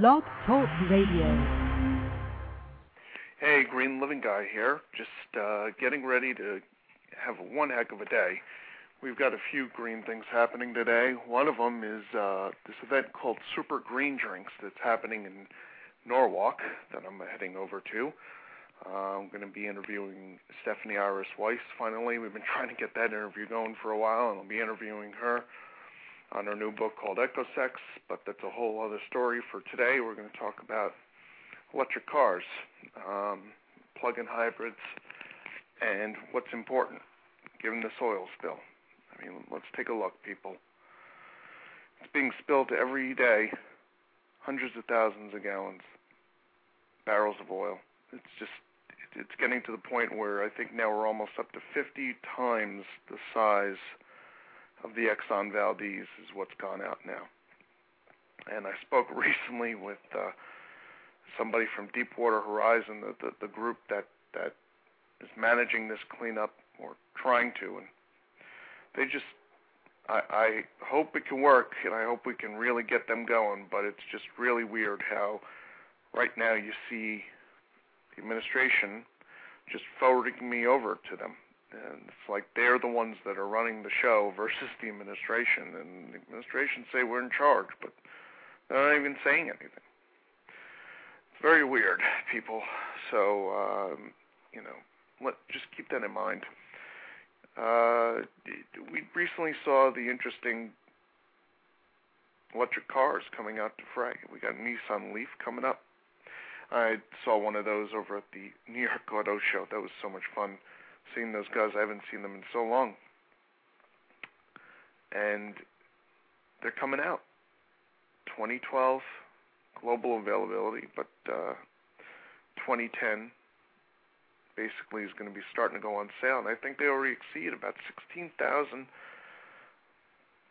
Blog Talk Radio. Hey, Green Living Guy here. Just uh, getting ready to have one heck of a day. We've got a few green things happening today. One of them is uh, this event called Super Green Drinks that's happening in Norwalk that I'm heading over to. Uh, I'm going to be interviewing Stefanie Iris Weiss finally. We've been trying to get that interview going for a while, and I'll be interviewing her on her new book called EcoSex, but that's a whole other story. For today, we're going to talk about electric cars, um, plug-in hybrids, and what's important given this oil spill. I mean, let's take a look, people. It's being spilled every day, hundreds of thousands of gallons, barrels of oil. It's just it's getting to the point where I think now we're almost up to 50 times the size of the Exxon Valdez is what's gone out now. And I spoke recently with uh, somebody from Deepwater Horizon, the, the, the group that that is managing this cleanup or trying to, and they just. I, I hope it can work, and I hope we can really get them going. But it's just really weird how, right now, you see the administration just forwarding me over to them. And it's like they're the ones that are running the show versus the administration. And the administration say we're in charge, but they're not even saying anything. It's very weird, people. So, um, you know, let just keep that in mind. Uh, we recently saw the interesting electric cars coming out to fray. We got Nissan Leaf coming up. I saw one of those over at the New York Auto Show. That was so much fun seeing those guys. I haven't seen them in so long. And they're coming out. 2012 global availability, but uh, 2010 basically is going to be starting to go on sale. And I think they already exceed about 16,000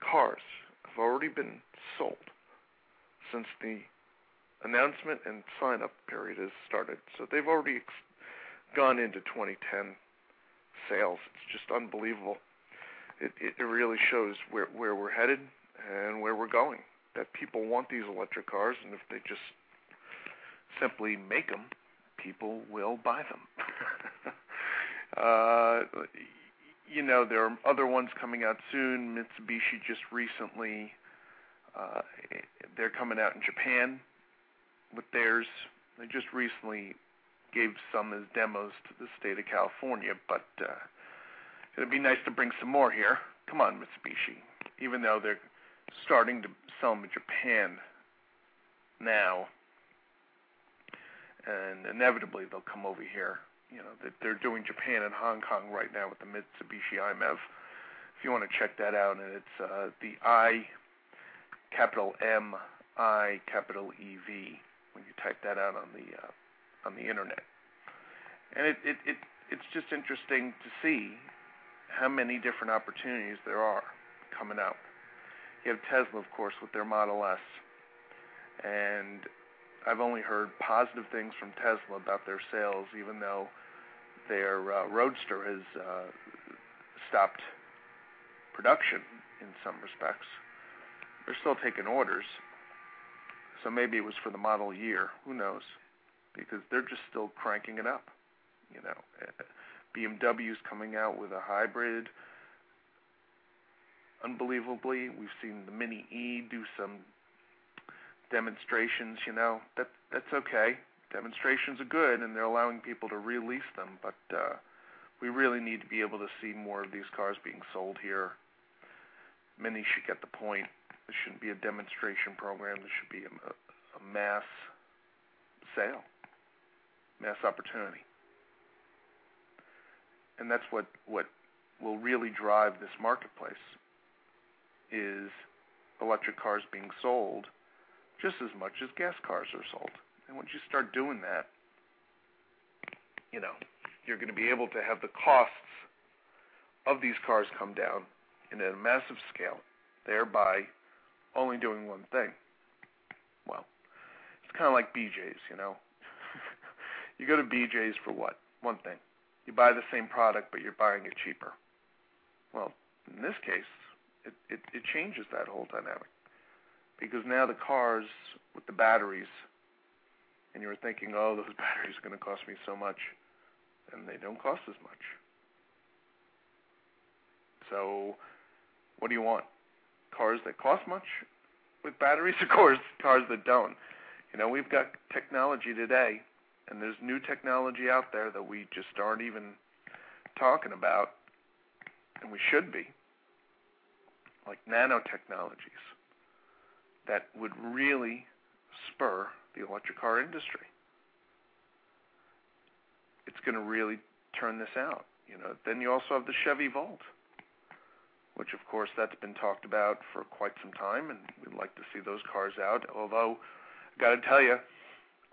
cars have already been sold since the announcement and sign up period has started. So they've already ex- gone into 2010 sales. It's just unbelievable. It, it, really shows where, where we're headed and where we're going. That people want these electric cars, and if they just simply make them, people will buy them. uh, you know, there are other ones coming out soon. Mitsubishi just recently, uh, they're coming out in Japan with theirs. They just recently gave some as demos to the state of California, but uh, it'd be nice to bring some more here. Come on, Mitsubishi. Even though they're starting to sell them in Japan now, and inevitably they'll come over here. You know, that they're doing Japan and Hong Kong right now with the Mitsubishi i-MiEV. If you want to check that out, and it's uh, the I capital M I capital E V when you type that out on the uh, on the internet. And it, it, it it's just interesting to see how many different opportunities there are coming out. You have Tesla, of course, with their Model S, and I've only heard positive things from Tesla about their sales, even though their uh, Roadster has uh, stopped production in some respects. They're still taking orders, so maybe it was for the model year. Who knows? Because they're just still cranking it up. You know, BMW's coming out with a hybrid. Unbelievably, we've seen the Mini E do some demonstrations. You know, that that's okay. Demonstrations are good, and they're allowing people to release them. But uh, we really need to be able to see more of these cars being sold here. Many should get the point. This shouldn't be a demonstration program. This should be a, a mass sale, mass opportunity. And that's what, what will really drive this marketplace is electric cars being sold just as much as gas cars are sold. And once you start doing that, you know, you're going to be able to have the costs of these cars come down in a massive scale, thereby only doing one thing. Well, it's kind of like BJ's, you know. You go to BJ's for what? One thing. You buy the same product, but you're buying it cheaper. Well, in this case, it, it, it changes that whole dynamic because now the cars with the batteries, and you were thinking, oh, those batteries are going to cost me so much, and they don't cost as much. So, what do you want? Cars that cost much with batteries, of course, cars that don't. You know, we've got technology today, and there's new technology out there that we just aren't even talking about, and we should be, like nanotechnologies that would really spur the electric car industry. It's going to really turn this out. You know, then you also have the Chevy Volt which of course that's been talked about for quite some time, and we'd like to see those cars out. Although, got to tell you,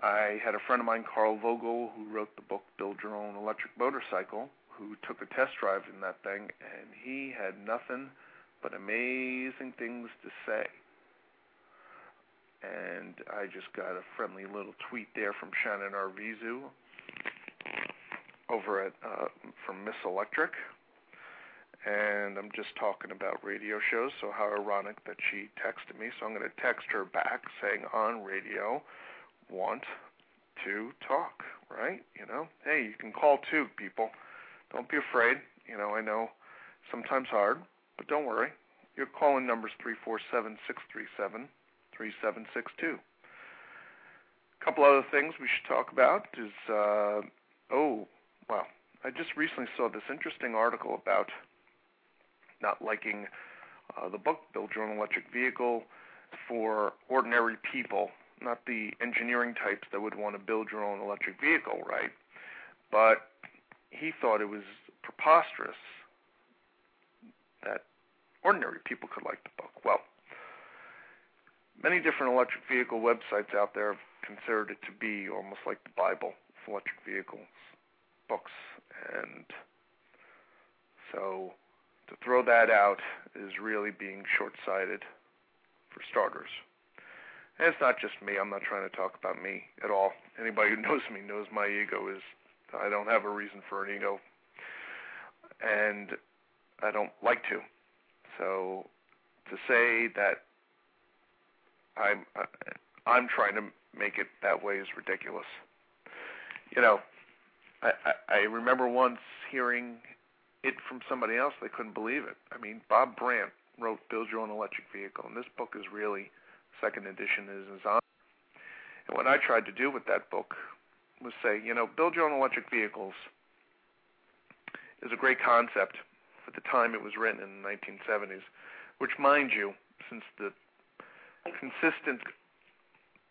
I had a friend of mine, Carl Vogel, who wrote the book Build Your Own Electric Motorcycle, who took a test drive in that thing, and he had nothing but amazing things to say. And I just got a friendly little tweet there from Shannon Arvizu over at uh, from Miss Electric, and I'm just talking about radio shows, so how ironic that she texted me. So I'm going to text her back saying on radio, want to talk, right? You know, hey, you can call too, people. Don't be afraid. You know, I know sometimes hard, but don't worry. Your calling number is three four seven six three seven three seven six two. A couple other things we should talk about is, uh, oh, well, I just recently saw this interesting article about not liking uh, the book Build Your Own Electric Vehicle for ordinary people, not the engineering types that would want to build your own electric vehicle, right? But he thought it was preposterous that ordinary people could like the book. Well, many different electric vehicle websites out there have considered it to be almost like the Bible of electric vehicles books, and so to throw that out is really being short sighted for starters. And it's not just me. I'm not trying to talk about me at all. Anybody who knows me knows my ego is I don't have a reason for an ego. And I don't like to. So to say that I'm uh, I'm trying to make it that way is ridiculous. You know, I, I, I remember once hearing it from somebody else, they couldn't believe it. I mean, Bob Brant wrote Build Your Own Electric Vehicle, and this book is really, second edition is on. And what I tried to do with that book was say, you know, build your own electric vehicles is a great concept for the time it was written in the 1970s, which, mind you, since the consistent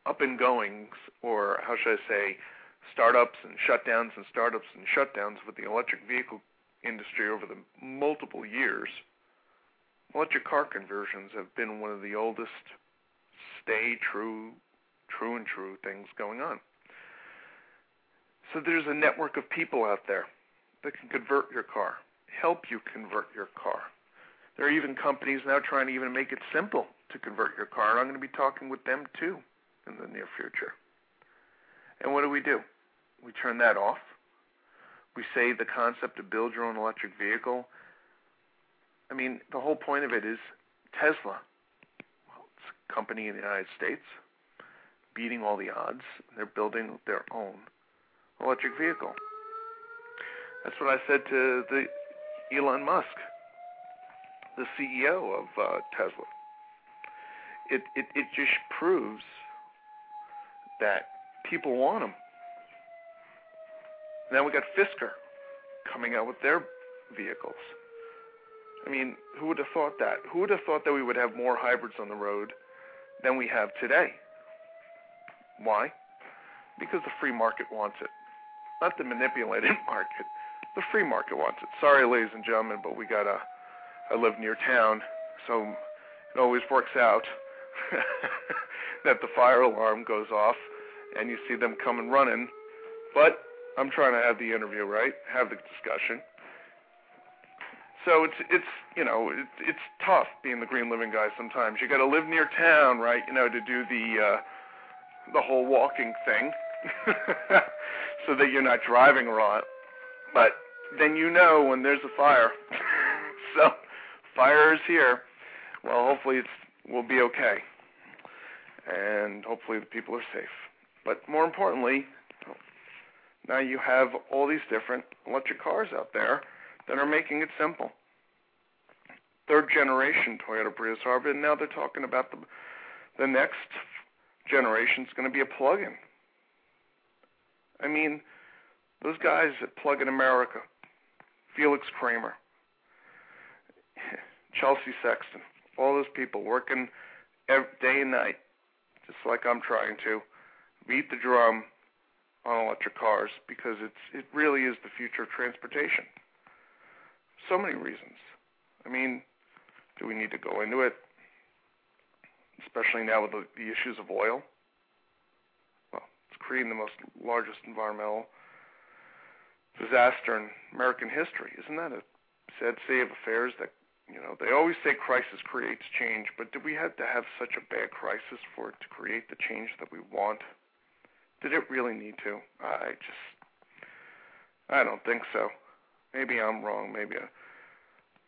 up and goings, or how should I say, startups and shutdowns and startups and shutdowns with the electric vehicle industry over the multiple years, electric car conversions have been one of the oldest stay true, true and true things going on. So there's a network of people out there that can convert your car, help you convert your car. There are even companies now trying to even make it simple to convert your car, and I'm going to be talking with them too in the near future. And what do we do? We turn that off we say the concept to build your own electric vehicle. I mean, the whole point of it is Tesla. Company in the United States beating all the odds. They're building their own electric vehicle. That's what I said to the Elon Musk, the CEO of uh, Tesla. It, it it just proves that people want them. And then we got Fisker coming out with their vehicles. I mean, who would have thought that? Who would have thought that we would have more hybrids on the road than we have today? Why? Because the free market wants it. Not the manipulated market. The free market wants it. Sorry, ladies and gentlemen, but we gotta. I live near town, so it always works out that the fire alarm goes off and you see them coming running. But I'm trying to have the interview, right? Have the discussion. So it's it's you know it's it's tough being the green living guy. Sometimes you got to live near town, right? You know to do the uh, the whole walking thing, so that you're not driving a lot. But then you know when there's a fire. so fire is here. Well, hopefully it's we'll be okay. and hopefully the people are safe. But more importantly, now you have all these different electric cars out there that are making it simple. Third generation Toyota Prius are, but now they're talking about the the next generation is going to be a plug-in. I mean, those guys at Plug-in America, Felix Kramer, Chelsea Sexton, all those people working every, day and night, just like I'm trying to, beat the drum on electric cars because it's it really is the future of transportation. So many reasons. I mean, do we need to go into it? Especially now with the, the issues of oil. Well, it's creating the most largest environmental disaster in American history. Isn't that a sad state of affairs that you know, they always say crisis creates change, but did we have to have such a bad crisis for it to create the change that we want? Did it really need to? I just, I don't think so. Maybe I'm wrong. Maybe, I,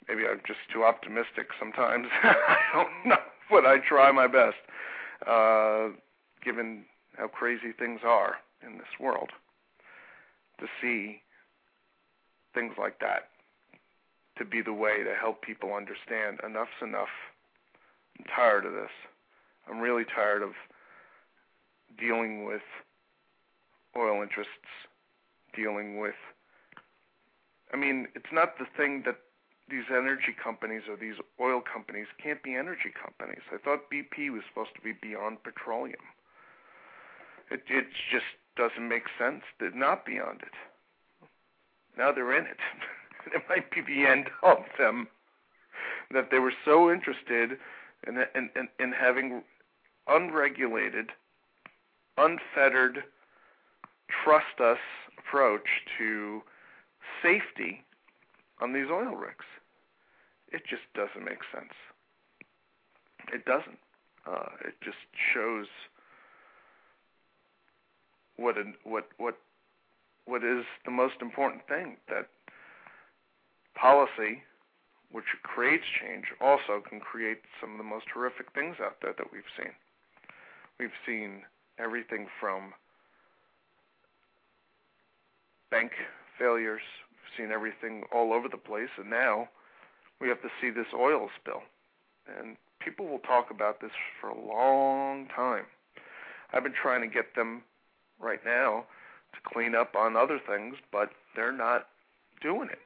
maybe I'm just too optimistic sometimes. I don't know, but I try my best, uh, given how crazy things are in this world, to see things like that to be the way to help people understand enough's enough. I'm tired of this. I'm really tired of dealing with oil interests, dealing with. I mean, it's not the thing that these energy companies or these oil companies can't be energy companies. I thought BP was supposed to be beyond petroleum. It it just doesn't make sense to not beyond it. Now they're in it. it might be the end of them. That they were so interested in in in, in having unregulated, unfettered, trust us approach to safety on these oil rigs. It just doesn't make sense. It doesn't. Uh, it just shows what an, what what what is the most important thing that policy, which creates change, also can create some of the most horrific things out there that we've seen. We've seen everything from bank failures, we've seen everything all over the place, and now we have to see this oil spill. And people will talk about this for a long time. I've been trying to get them right now to clean up on other things, but they're not doing it.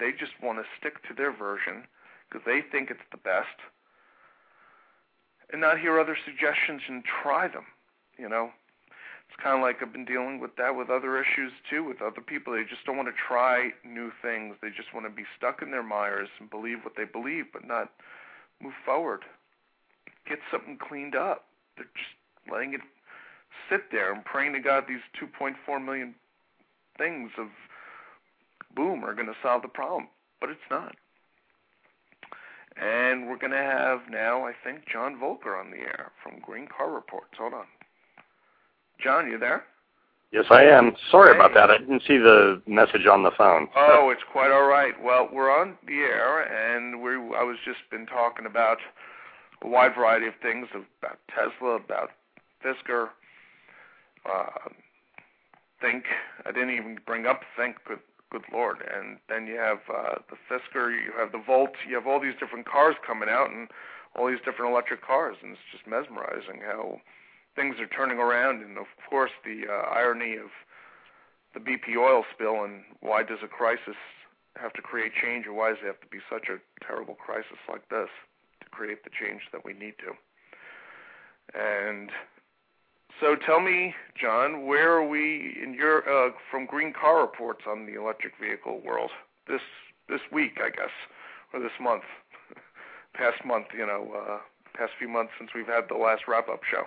They just want to stick to their version because they think it's the best and not hear other suggestions and try them. You know, it's kind of like I've been dealing with that with other issues too, with other people. They just don't want to try new things. They just want to be stuck in their mires and believe what they believe, but not move forward. Get something cleaned up. They're just letting it sit there and praying to God these 2.4 million things of boom, are going to solve the problem. But it's not. And we're going to have now, I think, John Voelcker on the air from Green Car Reports. Hold on. John, you there? Yes, I am. Sorry hey. about that. I didn't see the message on the phone. Oh, it's quite all right. Well, we're on the air, and we I was just been talking about a wide variety of things about Tesla, about Fisker, uh, Think. I didn't even bring up Think, Good, good lord. And then you have uh, the Fisker, you have the Volt, you have all these different cars coming out, and all these different electric cars, and it's just mesmerizing how things are turning around. And of course, the uh, irony of the BP oil spill, and why does a crisis have to create change, or why does it have to be such a terrible crisis like this to create the change that we need to? And so tell me, John, where are we in your uh, from Green Car Reports on the electric vehicle world this this week, I guess, or this month, past month, you know, uh, past few months since we've had the last wrap up show.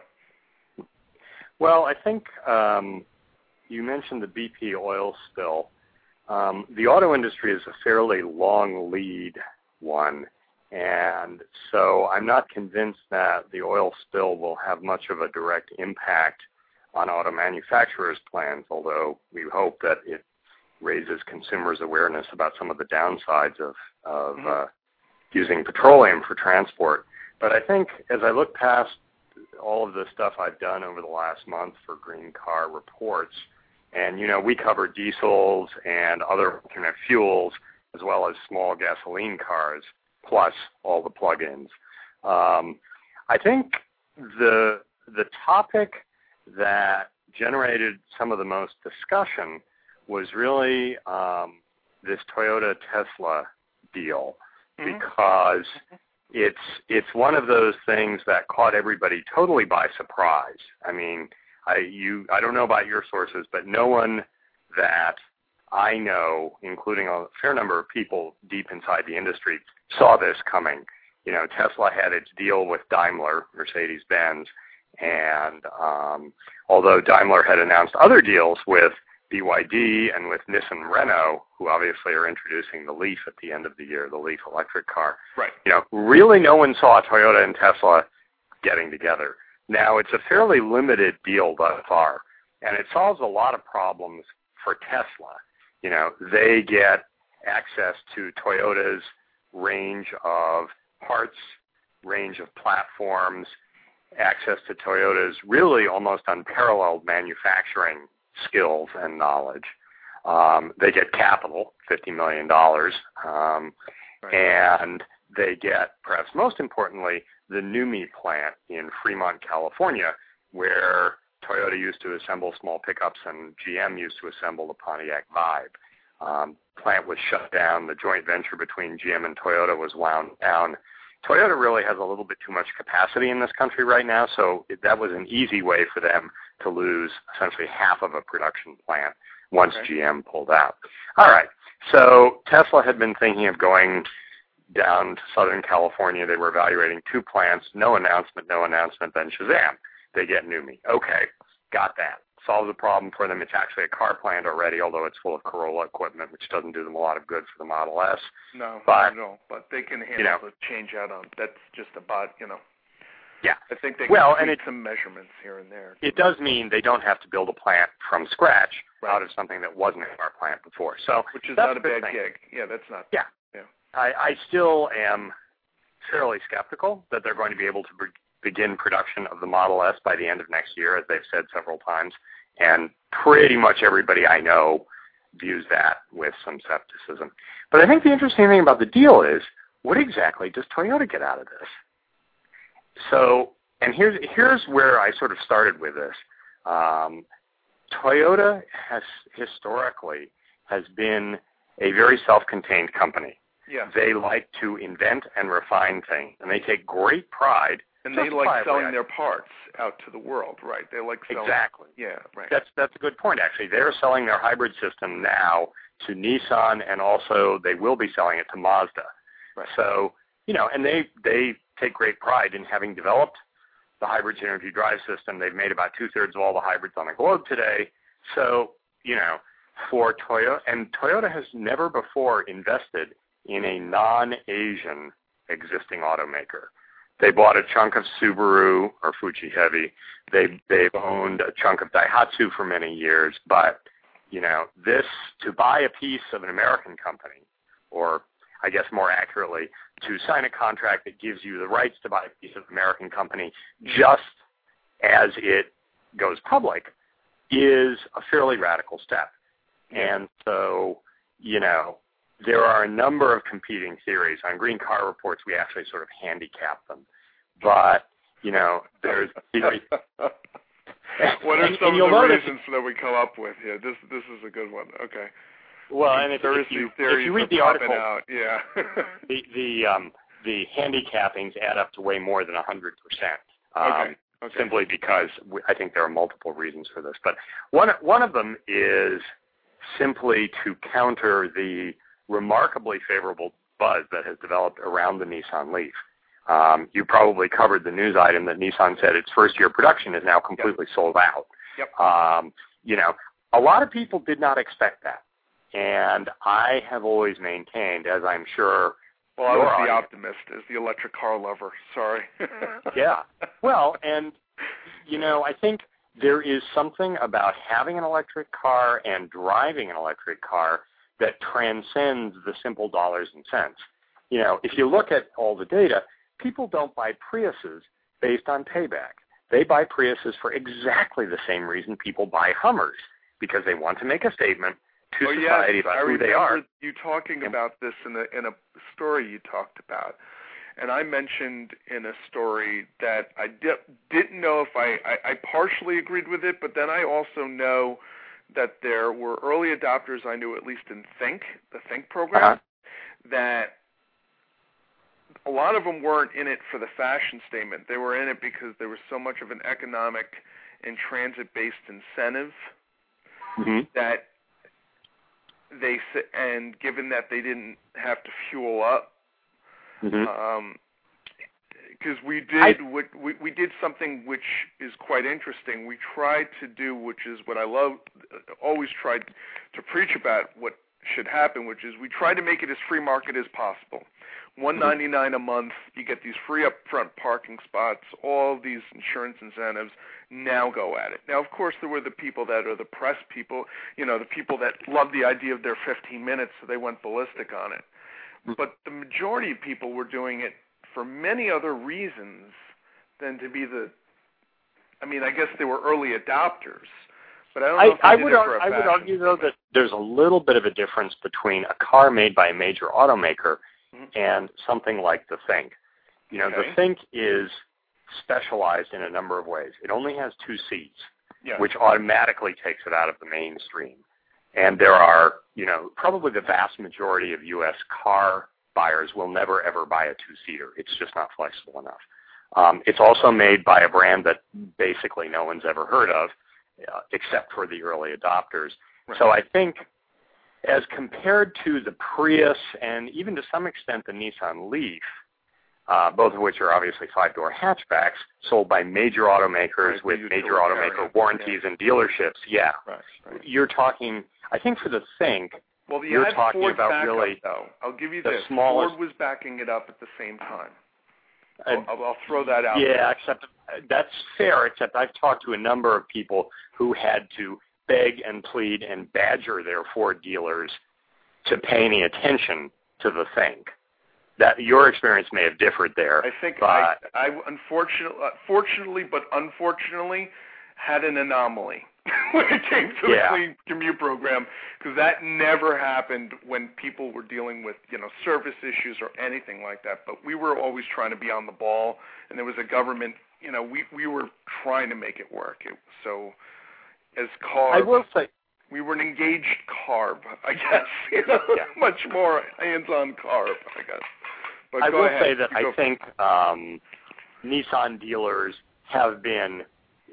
Well, I think um, you mentioned the BP oil spill. Um, the auto industry is a fairly long lead one and so I'm not convinced that the oil spill will have much of a direct impact on auto manufacturers' plans, although we hope that it raises consumers' awareness about some of the downsides of, of mm-hmm. uh, using petroleum for transport. But I think as I look past all of the stuff I've done over the last month for Green Car Reports, and you know we cover diesels and other alternate fuels as well as small gasoline cars, plus all the plug-ins. Um, I think the the topic that generated some of the most discussion was really um, this Toyota Tesla deal mm-hmm. because it's it's one of those things that caught everybody totally by surprise. I mean, I you I don't know about your sources, but no one that I know, including a fair number of people deep inside the industry, saw this coming. You know, Tesla had its deal with Daimler, Mercedes-Benz, and um, although Daimler had announced other deals with BYD and with Nissan Renault, who obviously are introducing the Leaf at the end of the year, the Leaf electric car. Right. You know, really no one saw Toyota and Tesla getting together. Now it's a fairly limited deal thus far, and it solves a lot of problems for Tesla. You know, they get access to Toyota's range of parts, range of platforms, access to Toyota's really almost unparalleled manufacturing skills and knowledge. Um, they get capital, $50 million, um, right. and they get, perhaps most importantly, the NUMMI plant in Fremont, California, where Toyota used to assemble small pickups and GM used to assemble the Pontiac Vibe. Um, plant was shut down. The joint venture between GM and Toyota was wound down. Toyota really has a little bit too much capacity in this country right now, so that was an easy way for them to lose essentially half of a production plant once okay. GM pulled out. All right, so Tesla had been thinking of going down to Southern California. They were evaluating two plants. No announcement, no announcement. Then Shazam, they get NUMMI. Okay, got that. Solves the problem for them. It's actually a car plant already, although it's full of Corolla equipment, which doesn't do them a lot of good for the Model S. No, but, no, but they can handle you know, the change out on. That's just about you know. Yeah, I think they well, and and some measurements here and there. It does mean they don't have to build a plant from scratch right. out of something that wasn't in our plant before. So which is not a bad thing. gig. Yeah, that's not. Yeah, yeah. I, I still am fairly skeptical that they're going to be able to begin production of the Model S by the end of next year, as they've said several times. And pretty much everybody I know views that with some skepticism. But I think the interesting thing about the deal is, what exactly does Toyota get out of this? So, and here's here's where I sort of started with this. Um, Toyota has historically has been a very self-contained company. Yeah. They like to invent and refine things, and they take great pride and they like selling their parts out to the world, right? They like selling. Exactly. Yeah, right. That's that's a good point. Actually, they're selling their hybrid system now to Nissan, and also they will be selling it to Mazda. Right. So you know, and they they take great pride in having developed the hybrid energy drive system. They've made about two thirds of all the hybrids on the globe today. So you know, for Toyota, and Toyota has never before invested in a non-Asian existing automaker. They bought a chunk of Subaru or Fuji Heavy. They they've owned a chunk of Daihatsu for many years, but you know this to buy a piece of an American company, or I guess more accurately, to sign a contract that gives you the rights to buy a piece of American company just as it goes public, is a fairly radical step. And so, you know, there are a number of competing theories. On Green Car Reports, we actually sort of handicap them. But, you know, there's theory. what are and, some and of the notice, reasons that we come up with here? This this is a good one. Okay. Well, and if, if you, if you read the article, out, yeah, the the um, the handicappings add up to way more than a hundred percent. Um, okay. Okay. Simply because we, I think there are multiple reasons for this, but one one of them is simply to counter the remarkably favorable buzz that has developed around the Nissan Leaf. Um, you probably covered the news item that Nissan said its first year production is now completely yep. sold out. Yep. Um, you know, a lot of people did not expect that, and I have always maintained, as I'm sure. Well, I was the audience, optimist, as the electric car lover. Sorry. Mm-hmm. yeah. Well, and you know, I think there is something about having an electric car and driving an electric car that transcends the simple dollars and cents. You know, if you look at all the data, people don't buy Priuses based on payback. they buy Priuses for exactly the same reason people buy Hummers, because they want to make a statement to oh, society yes. about I who they are. you talking about this in a in a story you talked about. And I mentioned in a story that I di- didn't know if I, I, I partially agreed with it, but then I also know that there were early adopters I knew, at least in Think, the Think program, Uh-huh. that a lot of them weren't in it for the fashion statement. They were in it because there was so much of an economic and transit-based incentive Mhm. that they and given that they didn't have to fuel up Mhm. um because we did what we, we did something which is quite interesting we tried to do which is what i love always tried to preach about what should happen which is we try to make it as free market as possible one ninety nine a month. You get these free upfront parking spots. All these insurance incentives now go at it. Now of course there were the people that are the press people you know the people that love the idea of their fifteen minutes so they went ballistic on it. Mm-hmm. But the majority of people were doing it for many other reasons than to be the. I mean, I guess they were early adopters, but I don't know I, I would ar- I would argue though that there's a little bit of a difference between a car made by a major automaker Mhm. and something like the Think. You know, Okay. the Think is specialized in a number of ways. It only has two seats, yeah. which automatically takes it out of the mainstream. And there are, you know, probably the vast majority of U.S. car buyers will never ever buy a two-seater. It's just not flexible enough. Um, it's also made by a brand that basically no one's ever heard of, uh, except for the early adopters. Right. So I think, as compared to the Prius and even to some extent the Nissan Leaf, uh, both of which are obviously five-door hatchbacks sold by major automakers Right, with major automaker warranties and dealerships. Yeah, right, right. you're talking. I think for the Think, Well, you you're talking Ford about really though. I'll give you the this. smallest- Ford was backing it up at the same time. uh, I'll, I'll throw that out. Yeah, except uh, that's fair. Except I've talked to a number of people who had to beg and plead and badger their Ford dealers to pay any attention to the thing. That your experience may have differed there. I think but I, I unfortunately, uh, fortunately, but unfortunately, had an anomaly when it came to Yeah. the clean commute program because that never happened when people were dealing with you know service issues or anything like that. But we were always trying to be on the ball, and there was a government. You know, we we were trying to make it work. It, so as carb, I will say, we were an engaged carb, I guess. You know, much more hands-on carb, I guess. But I will ahead. say that You I think um, Nissan dealers have been,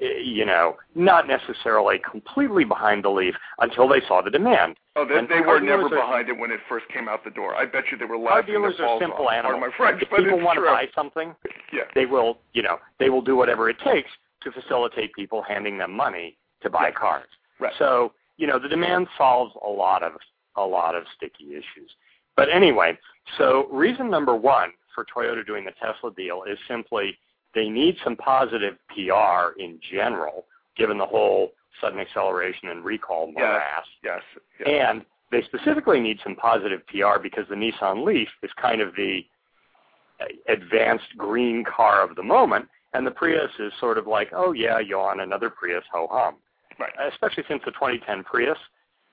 eh, you know, not necessarily completely behind the leaf until they saw the demand. Oh, they, And they were never are- behind it when it first came out the door. I bet you they were laughing. Car laughing dealers their are balls simple off. animals. My French, if but people want true. to buy something, yeah. they will, you know, they will do whatever it takes to facilitate people handing them money to buy cars. Right. So, you know, the demand solves a lot of a lot of sticky issues. But anyway, so reason number one for Toyota doing the Tesla deal is simply they need some positive PR in general, given the whole sudden acceleration and recall morass. Yes. yes. And they specifically need some positive PR because the Nissan Leaf is kind of the advanced green car of the moment, and the Prius is sort of like, oh yeah, yawn, another Prius, ho hum. Right. Especially since the 2010 Prius,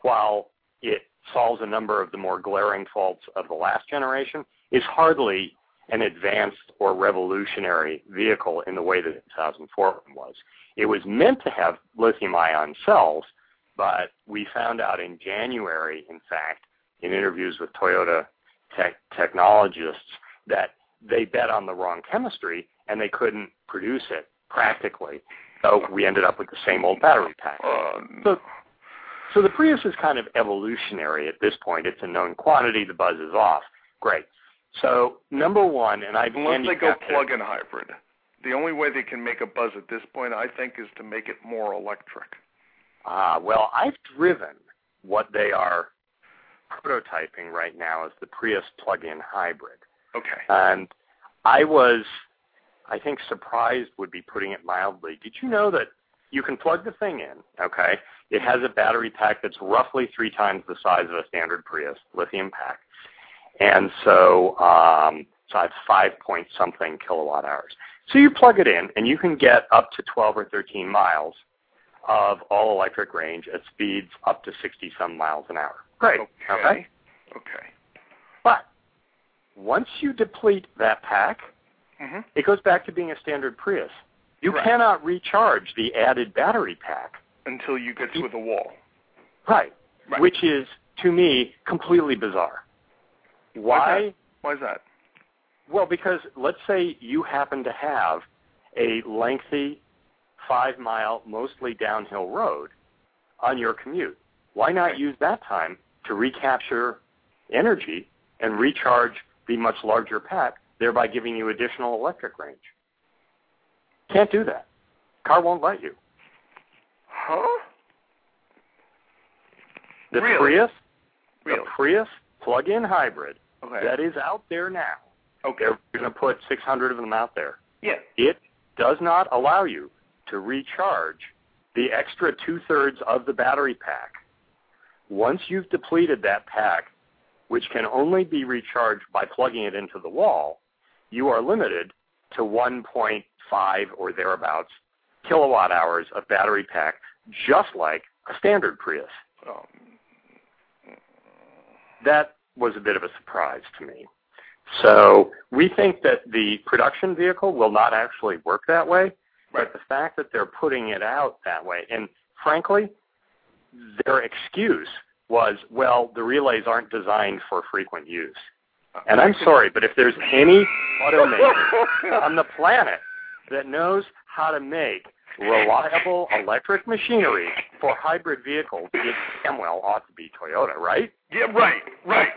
while it solves a number of the more glaring faults of the last generation, is hardly an advanced or revolutionary vehicle in the way that the 2004 one was. It was meant to have lithium-ion cells, but we found out in January, in fact, in interviews with Toyota tech technologists, that they bet on the wrong chemistry and they couldn't produce it practically. So we ended up with the same old battery pack. Um, So, so the Prius is kind of evolutionary at this point. It's a known quantity. The buzz is off. Great. So number one, and I've unless they go plug-in hybrid, the only way they can make a buzz at this point, I think, is to make it more electric. Ah, well, I've driven what they are prototyping right now as the Prius plug-in hybrid, Okay. and I was, I think, surprised would be putting it mildly. Did you know that you can plug the thing in? Okay, it has a battery pack that's roughly three times the size of a standard Prius lithium pack, and so um, so it's five point something kilowatt hours. So you plug it in, and you can get up to 12 or 13 miles of all electric range at speeds up to 60 some miles an hour. Great. Okay. okay? Okay. But once you deplete that pack, hmm it goes back to being a standard Prius. You Right. cannot recharge the added battery pack. Until you get to the wall. Right. Right. Which is, to me, completely bizarre. Why? Why is that? Well, because let's say you happen to have a lengthy five mile, mostly downhill road on your commute. Why not use that time to recapture energy and recharge the much larger pack, thereby giving you additional electric range? Can't do that. Car won't let you. Huh? The Really? Prius, Really? the Prius plug-in hybrid Okay. that is out there now. okay. They're going to put 600 of them out there. Yeah. it does not allow you to recharge the extra two thirds of the battery pack. Once you've depleted that pack, which can only be recharged by plugging it into the wall, you are limited to 1.5 or thereabouts kilowatt hours of battery pack, just like a standard Prius. Oh. That was a bit of a surprise to me. So we think that the production vehicle will not actually work that way, Right. but the fact that they're putting it out that way, and frankly, their excuse was, well, the relays aren't designed for frequent use. And I'm sorry, but if there's any automaker on the planet that knows how to make reliable electric machinery for hybrid vehicles, it damn well ought to be Toyota, right? Yeah, right, right.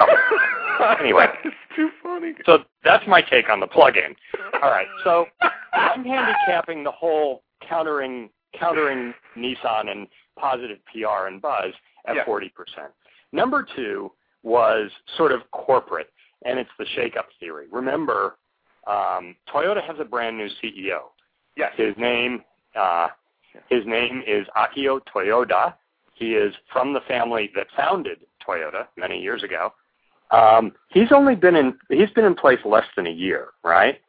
Oh. Anyway. it's too funny. So that's my take on the plug-in. All right, so I'm handicapping the whole countering countering Nissan and positive PR and buzz at Yeah. 40%. Number two was sort of corporate, and it's the shake-up theory. Remember, um, Toyota has a brand new CEO. Yes. His name uh, his name is Akio Toyoda. He is from the family that founded Toyota many years ago. Um, he's only been in he's been in place less than a year, right?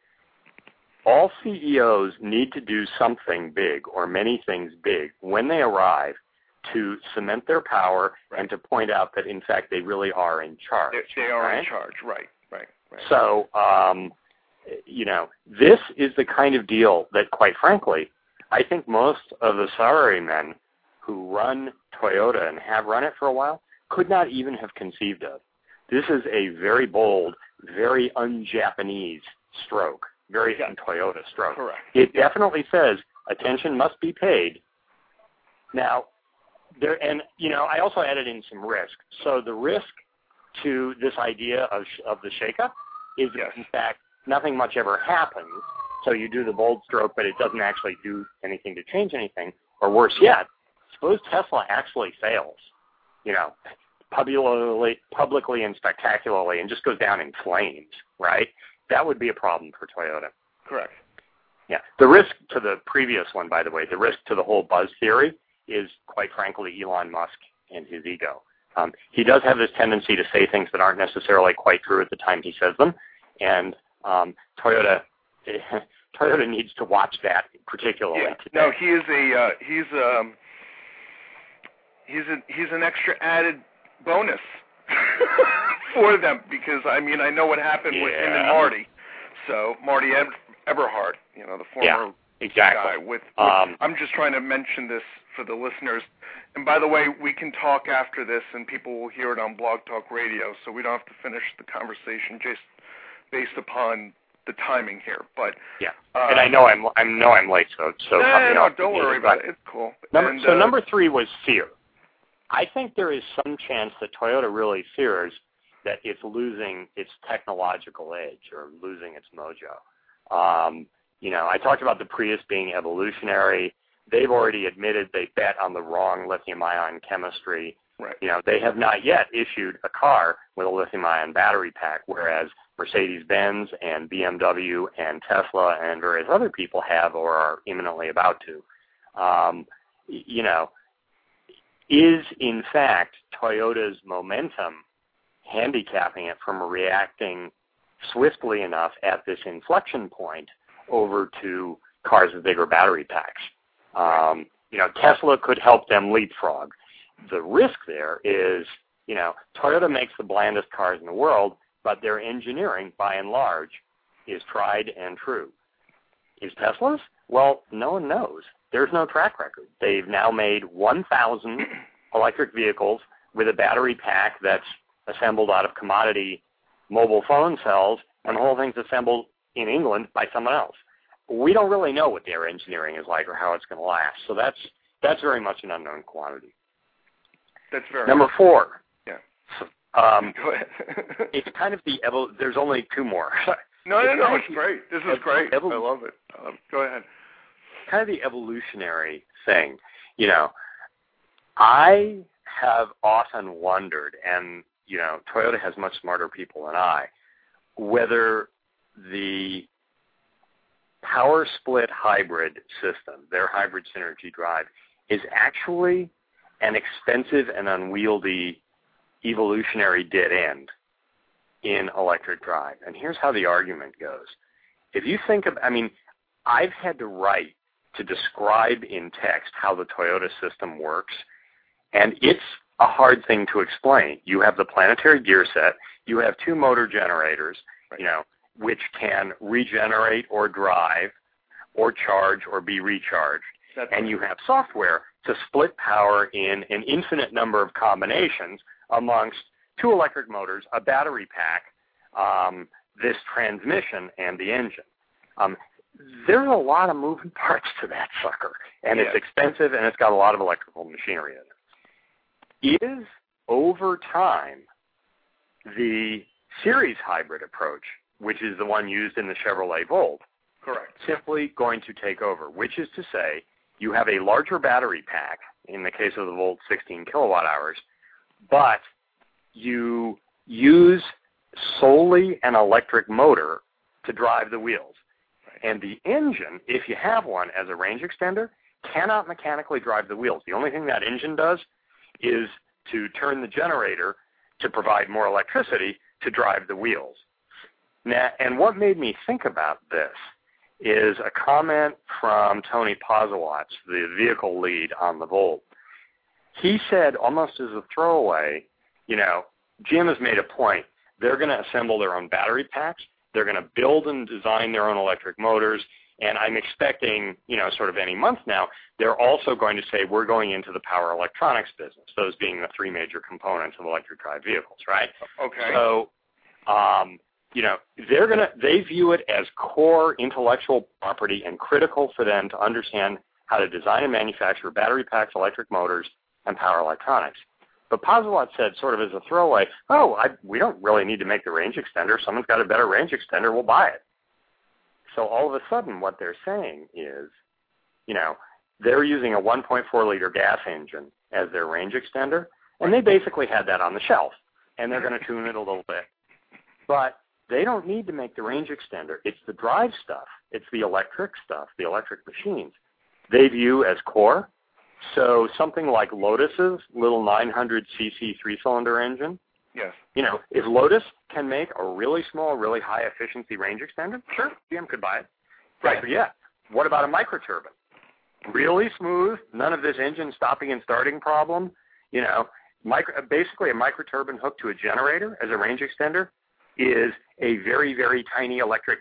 All CEOs need to do something big or many things big when they arrive to cement their power and to point out that in fact they really are in charge. They, they are right? in charge. Right, right, right. So, um, you know, this is the kind of deal that, quite frankly, I think most of the salarymen who run Toyota and have run it for a while could not even have conceived of. This is a very bold, very un-Japanese stroke, very Yeah. un-Toyota stroke. Correct. It definitely says attention must be paid. Now, there and you know, I also added in some risk. So the risk to this idea of sh- of the shakeup is Yes. in fact nothing much ever happens. So you do the bold stroke, but it doesn't actually do anything to change anything. Or worse yet, suppose Tesla actually fails. You know, publicly, publicly and spectacularly, and just goes down in flames. Right? That would be a problem for Toyota. Correct. Yeah. The risk to the previous one, by the way, the risk to the whole buzz theory is, quite frankly, Elon Musk and his ego. Um, he does have this tendency to say things that aren't necessarily quite true at the time he says them, and um, Toyota Toyota needs to watch that particularly. Yeah. today. No, he is a uh, he's um he's a he's an extra added bonus for them because I mean I know what happened with him and Marty. So Marty Eb- Eberhard, you know the former Yeah, exactly. with, with Um, I'm just trying to mention this for the listeners. And by the way, we can talk after this, and people will hear it on Blog Talk Radio, so we don't have to finish the conversation just based upon the timing here. But Yeah. uh, and I know I'm I know I'm late, so so no, no, don't worry about it. It's cool. Number, And, so uh, number three was fear. I think there is some chance that Toyota really fears that it's losing its technological edge or losing its mojo. Um, you know, I talked about the Prius being evolutionary. They've already admitted they bet on the wrong lithium-ion chemistry. Right. You know, they have not yet issued a car with a lithium-ion battery pack, whereas Mercedes-Benz and BMW and Tesla and various other people have or are imminently about to. Um, you know, is in fact Toyota's momentum handicapping it from reacting swiftly enough at this inflection point, over to cars with bigger battery packs. Um, you know, Tesla could help them leapfrog. The risk there is, you know, Toyota makes the blandest cars in the world, but their engineering, by and large, is tried and true. Is Tesla's? Well, no one knows. There's no track record. They've now made 1,000 electric vehicles with a battery pack that's assembled out of commodity mobile phone cells, and the whole thing's assembled in England by someone else. We don't really know what their engineering is like or how it's going to last. So that's that's very much an unknown quantity. That's very number four. Yeah. Um, Go ahead. it's kind of the evol- There's only two more. no, no, it's no. It's great. This is great. evol- I love it. Um, go ahead. kind of the evolutionary thing. You know, I have often wondered, and you know, Toyota has much smarter people than I, whether the power split hybrid system, their hybrid synergy drive, is actually an expensive and unwieldy evolutionary dead end in electric drive. And here's how the argument goes. If you think of, I mean, I've had to write to describe in text how the Toyota system works, and it's a hard thing to explain. You have the planetary gear set, you have two motor generators, Right. you know, which can regenerate or drive or charge or be recharged. That's And you have software to split power in an infinite number of combinations amongst two electric motors, a battery pack, um, this transmission, and the engine. Um, there's a lot of moving parts to that sucker, and it's expensive, and it's got a lot of electrical machinery in it. Is over time the series hybrid approach, which is the one used in the Chevrolet Volt, correct. simply going to take over, which is to say you have a larger battery pack, in the case of the Volt 16 kilowatt hours, but you use solely an electric motor to drive the wheels. And the engine, if you have one as a range extender, cannot mechanically drive the wheels. The only thing that engine does is to turn the generator to provide more electricity to drive the wheels. Now, and what made me think about this is a comment from Tony Posawatz, the vehicle lead on the Volt. He said, almost as a throwaway, you know, GM has made a point. They're going to assemble their own battery packs. They're going to build and design their own electric motors. And I'm expecting, you know, sort of any month now, they're also going to say we're going into the power electronics business, those being the three major components of electric drive vehicles, right? Okay. So, um, you know, they're gonna they view it as core intellectual property and critical for them to understand how to design and manufacture battery packs, electric motors, and power electronics. But Posawatz said, sort of as a throwaway, "Oh, I, we don't really need to make the range extender. Someone's got a better range extender. We'll buy it." So all of a sudden, what they're saying is, you know, they're using a 1.4 liter gas engine as their range extender, and they basically had that on the shelf, and they're going to tune it a little bit. But they don't need to make the range extender. It's the drive stuff. It's the electric stuff, the electric machines. They view as core. So something like Lotus's little 900cc three-cylinder engine, yes. you know, if Lotus can make a really small, really high efficiency range extender, sure, GM could buy it. Right. But yeah, what about a microturbine? Really smooth, none of this engine stopping and starting problem. You know, micro, basically a microturbine hooked to a generator as a range extender is a very, very tiny electric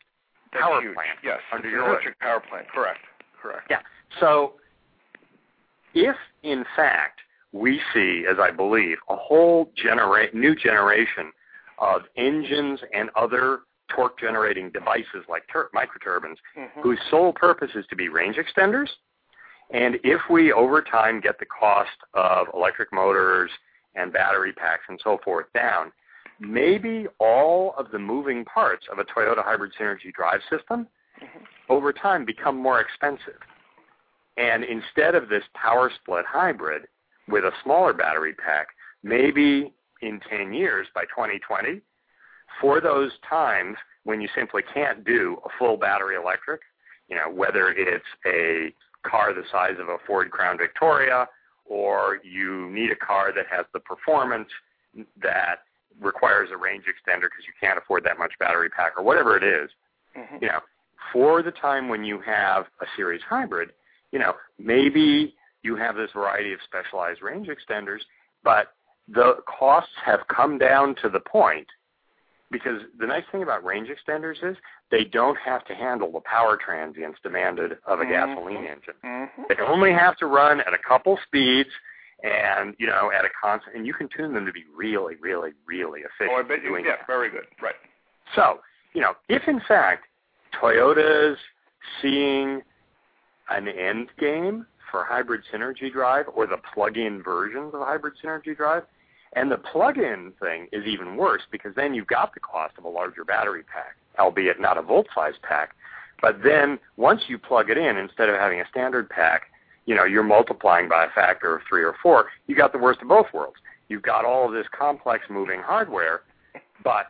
That's power huge. plant Yes. under your electric power plant. Correct. Correct. Yeah. So if in fact we see, as I believe, a whole genera- new generation of engines and other torque generating devices like tur- microturbines Mhm. whose sole purpose is to be range extenders, and if we over time get the cost of electric motors and battery packs and so forth down, maybe all of the moving parts of a Toyota hybrid synergy drive system Mhm. over time become more expensive. And instead of this power split hybrid with a smaller battery pack, maybe in 10 years, by 2020, for those times when you simply can't do a full battery electric, you know, whether it's a car the size of a Ford Crown Victoria or you need a car that has the performance that requires a range extender because you can't afford that much battery pack or whatever it is, Mhm. you know, for the time when you have a series hybrid, you know, maybe you have this variety of specialized range extenders, but the costs have come down to the point because the nice thing about range extenders is they don't have to handle the power transients demanded of a mm-hmm. gasoline engine. Mm-hmm. They only have to run at a couple speeds and you know at a constant and you can tune them to be really really really efficient oh, I bet you, yeah that. very good right so you know if in fact Toyota's seeing an end game for hybrid synergy drive or the plug-in versions of hybrid synergy drive and the plug-in thing is even worse because then you've got the cost of a larger battery pack, albeit not a volt-size pack. But then once you plug it in, instead of having a standard pack, you know, you're multiplying by a factor of three or four. You got the worst of both worlds. You've got all of this complex moving hardware, but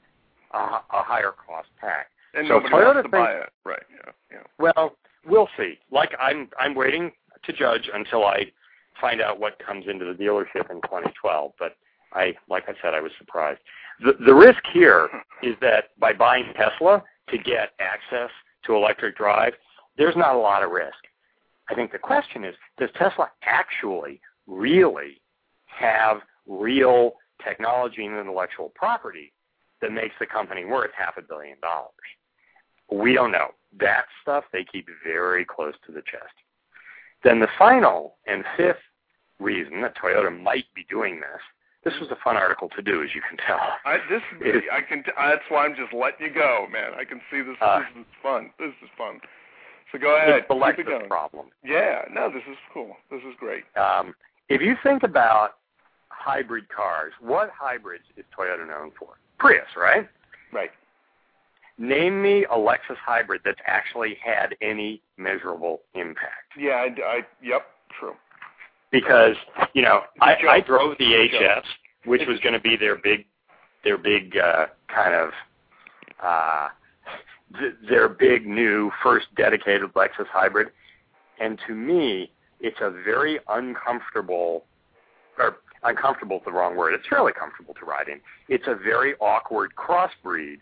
a, a higher cost pack. And so Toyota to buy it, right? Yeah, yeah. Well, we'll see. Like I'm, I'm waiting to judge until I find out what comes into the dealership in 2012. But I, like I said, I was surprised. The, the risk here is that by buying Tesla to get access to electric drive, there's not a lot of risk. I think the question is, does Tesla actually, really have real technology and intellectual property that makes the company worth half a billion dollars? We don't know. That stuff they keep very close to the chest. Then the final and fifth reason that Toyota might be doing this this was a fun article to do, as you can tell. I, this it, I can. That's why I'm just letting you go, man. I can see this. Uh, this is fun. This is fun. So go ahead. It's the Lexus problem. Yeah. No, this is cool. This is great. Um, if you think about hybrid cars, what hybrids is Toyota known for? Prius, right? Right. Name me a Lexus hybrid that's actually had any measurable impact. Yeah. I, I yep. True because you know I, I drove the HS, which was going to be their big their big uh, kind of uh, th- their big new first dedicated Lexus hybrid, and to me, it's a very uncomfortable or uncomfortable is the wrong word. It's fairly comfortable to ride in. It's a very awkward crossbreed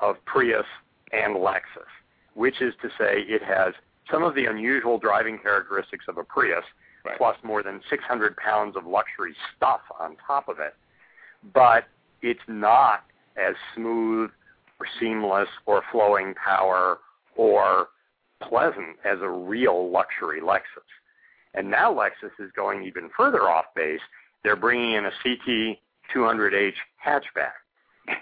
of Prius and Lexus, which is to say it has some of the unusual driving characteristics of a Prius right. plus more than 600 pounds of luxury stuff on top of it. But it's not as smooth or seamless or flowing power or pleasant as a real luxury Lexus. And now Lexus is going even further off base. They're bringing in a CT 200H hatchback.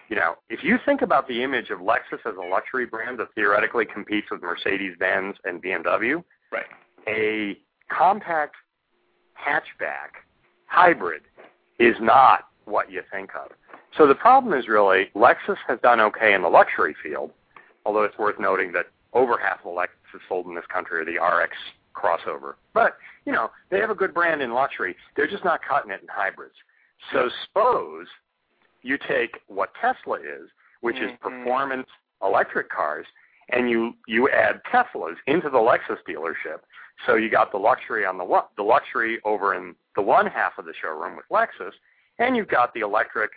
You know, if you think about the image of Lexus as a luxury brand that theoretically competes with Mercedes-Benz and BMW, right. a compact hatchback hybrid is not what you think of. So the problem is really Lexus has done okay in the luxury field, although it's worth noting that over half of the Lexus sold in this country are the RX crossover. But, you know, they have a good brand in luxury. They're just not cutting it in hybrids. So suppose you take what Tesla is, which mm-hmm. is performance electric cars, and you, you add Teslas into the Lexus dealership, so you got the luxury on the the luxury over in the one half of the showroom with Lexus, and you've got the electric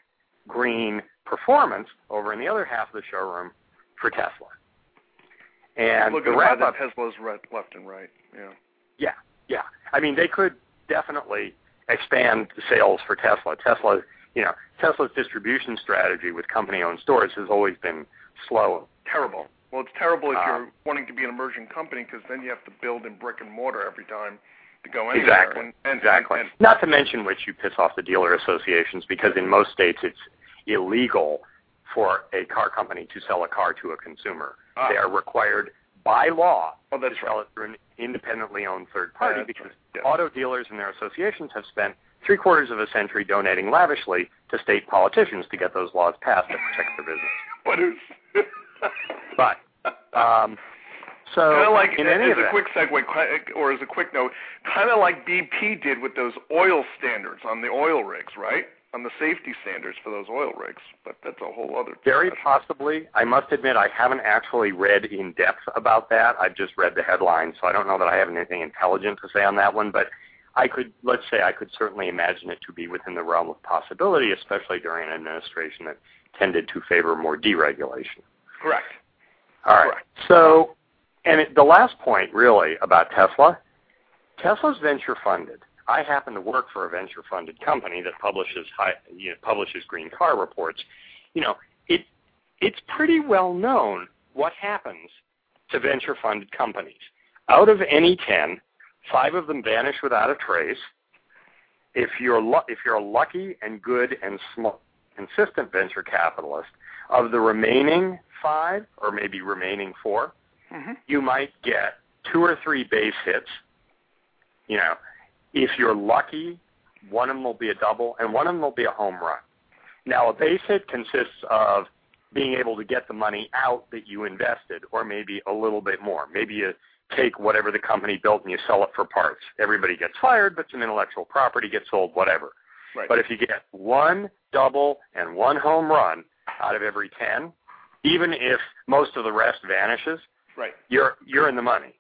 green performance over in the other half of the showroom for Tesla. And Look the wrap up Tesla's right, left and right. Yeah. Yeah, yeah. I mean, they could definitely expand sales for Tesla. Tesla, you know, Tesla's distribution strategy with company-owned stores has always been slow, terrible. Well, it's terrible if you're uh, wanting to be an emerging company because then you have to build in brick and mortar every time to go. Exactly. And, and, exactly. And, Not to mention which you piss off the dealer associations because in most states it's illegal for a car company to sell a car to a consumer. Ah. They are required by law oh, to sell right. it through an independently owned third party that's because right. yeah. auto dealers and their associations have spent three quarters of a century donating lavishly to state politicians to get those laws passed to protect their business. What is? but um, so kind of like in as any a event, quick segue, or as a quick note, kind of like BP did with those oil standards on the oil rigs, right? On the safety standards for those oil rigs, but that's a whole other. Very discussion. possibly. I must admit, I haven't actually read in depth about that. I've just read the headlines, so I don't know that I have anything intelligent to say on that one. But I could, let's say, I could certainly imagine it to be within the realm of possibility, especially during an administration that tended to favor more deregulation. Correct. All right. Correct. So and it, the last point really about Tesla, Tesla's venture funded. I happen to work for a venture funded company that publishes high, you know, publishes green car reports. You know, it it's pretty well known what happens to venture funded companies. Out of any 10, 5 of them vanish without a trace. If you're if you're a lucky and good and smart consistent venture capitalist, of the remaining 5 or maybe remaining 4, mm-hmm. you might get two or three base hits. You know, if you're lucky, one of them will be a double and one of them will be a home run. Now, a base hit consists of being able to get the money out that you invested, or maybe a little bit more. Maybe you take whatever the company built and you sell it for parts. Everybody gets fired, but some intellectual property gets sold, whatever. Right. But if you get one double and one home run out of every 10, even if most of the rest vanishes, right. you're you're in the money.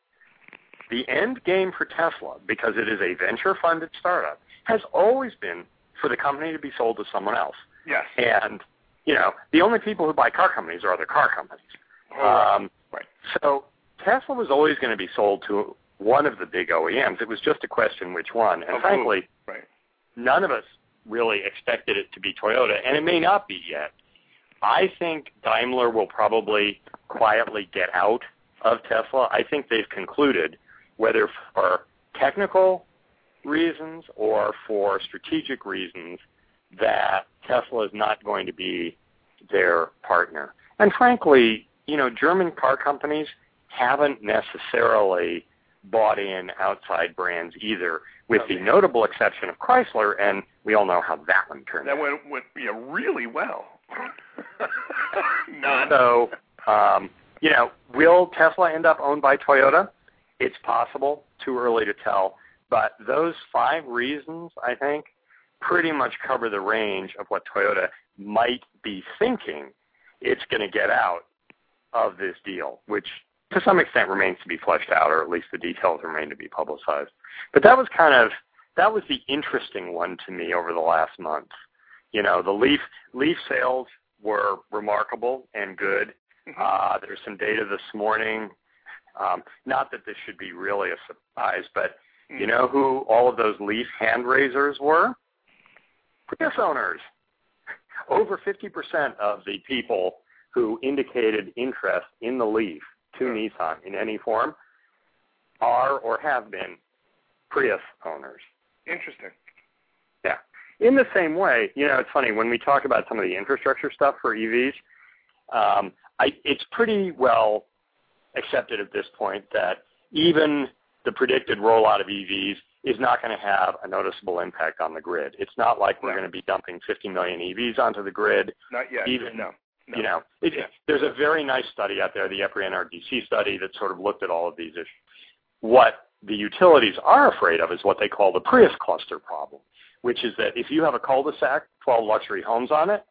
The end game for Tesla, because it is a venture funded startup, has always been for the company to be sold to someone else. Yes. And you know, the only people who buy car companies are other car companies. Oh, um, right. So Tesla was always going to be sold to one of the big OEMs. It was just a question which one. And Of frankly. Right. none of us really expected it to be Toyota, and it may not be yet. I think Daimler will probably quietly get out of Tesla. I think they've concluded, whether for technical reasons or for strategic reasons, that Tesla is not going to be their partner. And frankly, you know, German car companies haven't necessarily bought in outside brands either, with the notable exception of Chrysler, and we all know how that one turned out. That out. went, went yeah, really well. None. So, um, you know, will Tesla end up owned by Toyota? It's possible. Too early to tell. But those five reasons, I think, pretty much cover the range of what Toyota might be thinking it's going to get out of this deal, which to some extent remains to be fleshed out, or at least the details remain to be publicized. But that was kind of that was the interesting one to me over the last month. You know, the Leaf Leaf sales were remarkable and good. Uh, there's some data this morning. Um, not that this should be really a surprise, but you know who all of those Leaf hand raisers were? Prius owners. Over 50% of the people who indicated interest in the Leaf to Nissan in any form are or have been Prius owners. Interesting. Yeah. In the same way, you know, it's funny when we talk about some of the infrastructure stuff for EVs. Um, I, it's pretty well accepted at this point that even the predicted rollout of EVs is not going to have a noticeable impact on the grid. It's not like we're No. going to be dumping 50 million EVs onto the grid. Not yet. Even- no. no. You know, it, Yeah. there's a very nice study out there, the EPRI NRDC study, that sort of looked at all of these issues. What the utilities are afraid of is what they call the Prius cluster problem, which is that if you have a cul-de-sac, 12 luxury homes on it,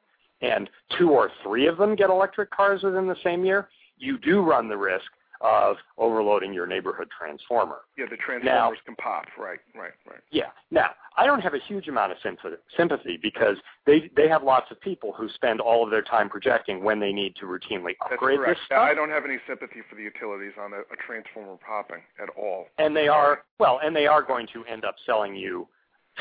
and two or three of them get electric cars within the same year, you do run the risk of overloading your neighborhood transformer. Yeah, the transformers can pop. Right, right, right. Yeah. Now, I don't have a huge amount of sympathy, sympathy because they they have lots of people who spend all of their time projecting when they need to routinely That's upgrade correct. this stuff. I don't have any sympathy for the utilities on a, a transformer popping at all. and they are well, and they are going to end up selling you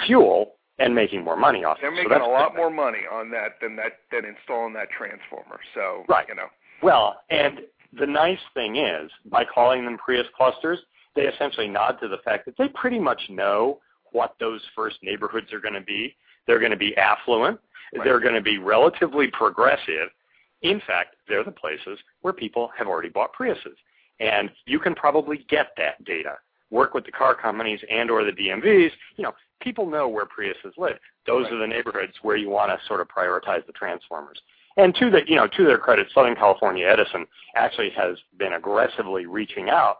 fuel and making more money off They're making so a lot more money on that than that than installing that transformer. So Right. you know. Well, and the nice thing is, by calling them Prius clusters, they essentially nod to the fact that they pretty much know what those first neighborhoods are going to be. They're going to be affluent. Right. They're going to be relatively progressive. In fact, they're the places where people have already bought Priuses. And you can probably get that data. Work with the car companies and or the DMVs. You know, people know where Priuses live. Those Right. are the neighborhoods where you want to sort of prioritize the transformers. And to the you know to their credit, Southern California Edison actually has been aggressively reaching out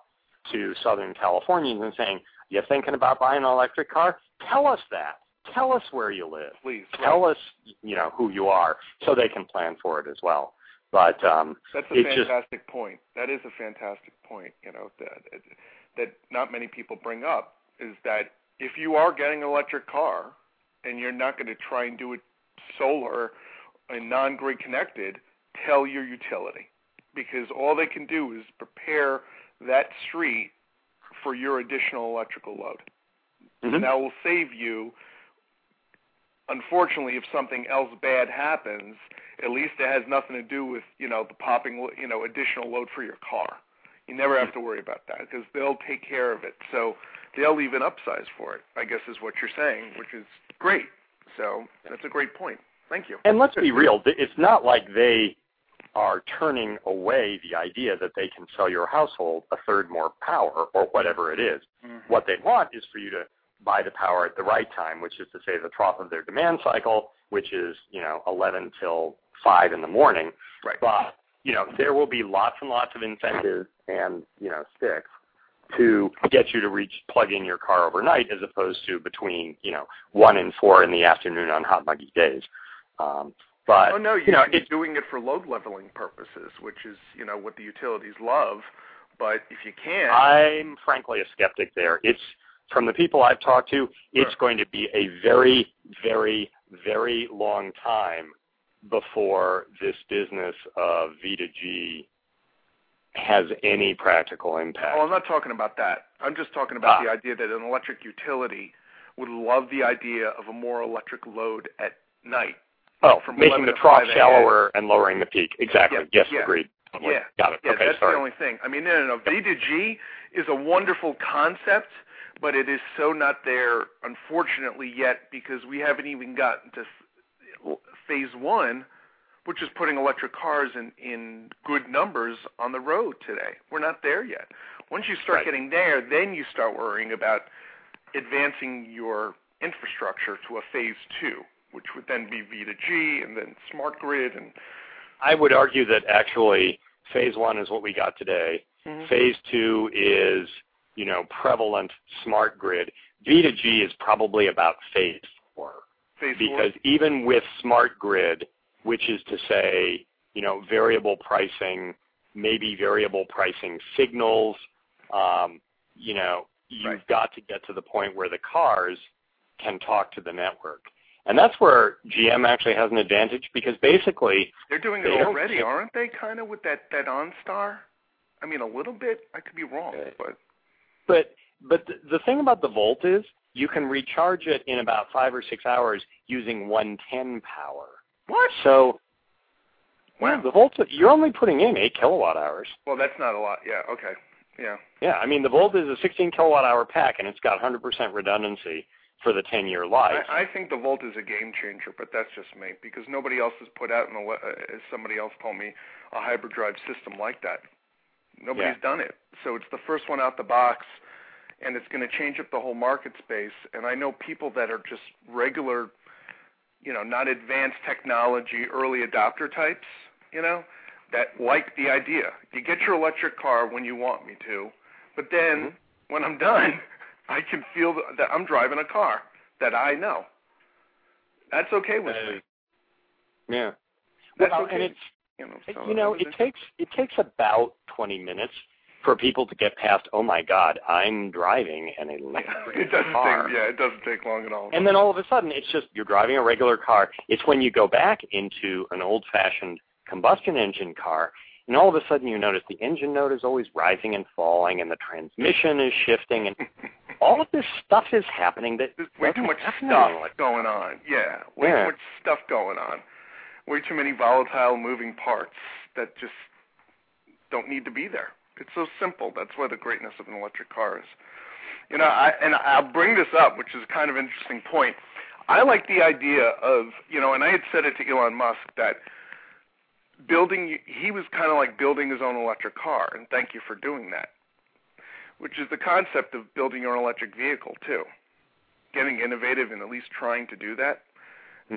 to Southern Californians and saying, "You're thinking about buying an electric car? Tell us that. Tell us where you live. Please. Tell us you know who you are, so they can plan for it as well." But um, That's a it's just- fantastic point. That is a fantastic point. You know that that not many people bring up is that if you are getting an electric car and you're not going to try and do it solar and non-grid connected, tell your utility because all they can do is prepare that street for your additional electrical load. Mhm. And that will save you. Unfortunately, if something else bad happens, at least it has nothing to do with you know the popping you know additional load for your car. You never have to worry about that because they'll take care of it. So they'll even upsize for it. I guess is what you're saying, which is great. So that's a great point. Thank you. And let's be real, it's not like they are turning away the idea that they can sell your household a third more power or whatever it is. Mhm. What they want is for you to buy the power at the right time, which is to say the trough of their demand cycle, which is, you know, 11 till 5 in the morning. Right. But, you know, there will be lots and lots of incentives and, you know, sticks to get you to reach plug in your car overnight as opposed to between, you know, 1 and 4 in the afternoon on hot muggy days. Um, but oh no, you, you know, it's doing it for load leveling purposes, which is you know what the utilities love. But if you can't, I'm frankly a skeptic there. It's from the people I've talked to, it's Sure. going to be a very, very, very long time before this business of V to G has any practical impact. well, I'm not talking about that. I'm just talking about Ah. the idea that an electric utility would love the idea of a more electric load at night. oh, from making the trough shallower and lowering the peak. Exactly. Yeah, yes, yeah. agreed. Totally. Yeah. Got it. Yeah, okay, that's sorry. the only thing. I mean, no, no, no. V to G is a wonderful concept, but it is so not there, unfortunately, yet because we haven't even gotten to phase one, which is putting electric cars in in good numbers on the road today. We're not there yet. Once you start Right. getting there, then you start worrying about advancing your infrastructure to a phase two, which would then be V to G and then smart grid and I would argue that actually phase one is what we got today. Mm-hmm. Phase two is, you know, prevalent smart grid. V to G is probably about phase four. Phase four. Because even with smart grid, which is to say, you know, variable pricing, maybe variable pricing signals, um, you know, you've Right. got to get to the point where the cars can talk to the network. And that's where GM actually has an advantage because basically They're doing it already, aren't they? Kind of with that that OnStar. I mean, a little bit. I could be wrong, but But but the, the thing about the Volt is you can recharge it in about five or six hours using 110 power. what? So Wow. the Volt you're only putting in eight kilowatt hours. Well, that's not a lot. Yeah. Okay. Yeah. Yeah, I mean the Volt is a 16 kilowatt hour pack and it's got 100% redundancy for the 10 year life. I, I think the Volt is a game changer, but that's just me because nobody else has put out, in a, uh, as somebody else told me, a hybrid drive system like that. Nobody's Yeah. done it, so it's the first one out the box, and it's going to change up the whole market space. And I know people that are just regular, you know, not advanced technology early adopter types, you know, that like the idea. You get your electric car when you want me to, but then Mhm. when I'm done, I can feel that I'm driving a car that I know. That's okay with Uh, me. yeah. That's well, okay. and it's You know, so you know, it takes it takes about 20 minutes for people to get past. Oh my God, I'm driving an electric it doesn't car. take yeah, it doesn't take long at all. And then all of a sudden, it's just you're driving a regular car. It's when you go back into an old-fashioned combustion engine car, and all of a sudden you notice the engine note is always rising and falling, and the transmission is shifting, and all of this stuff is happening that There's way too much stuff in going on. Yeah, way Yeah. too much stuff going on. Way too many volatile moving parts that just don't need to be there. It's so simple. That's why the greatness of an electric car is. You know, I and I'll bring this up, which is a kind of an interesting point. I like the idea of, you know, and I had said it to Elon Musk that building he was kind of like building his own electric car, and thank you for doing that. Which is the concept of building your own electric vehicle too. Getting innovative and at least trying to do that.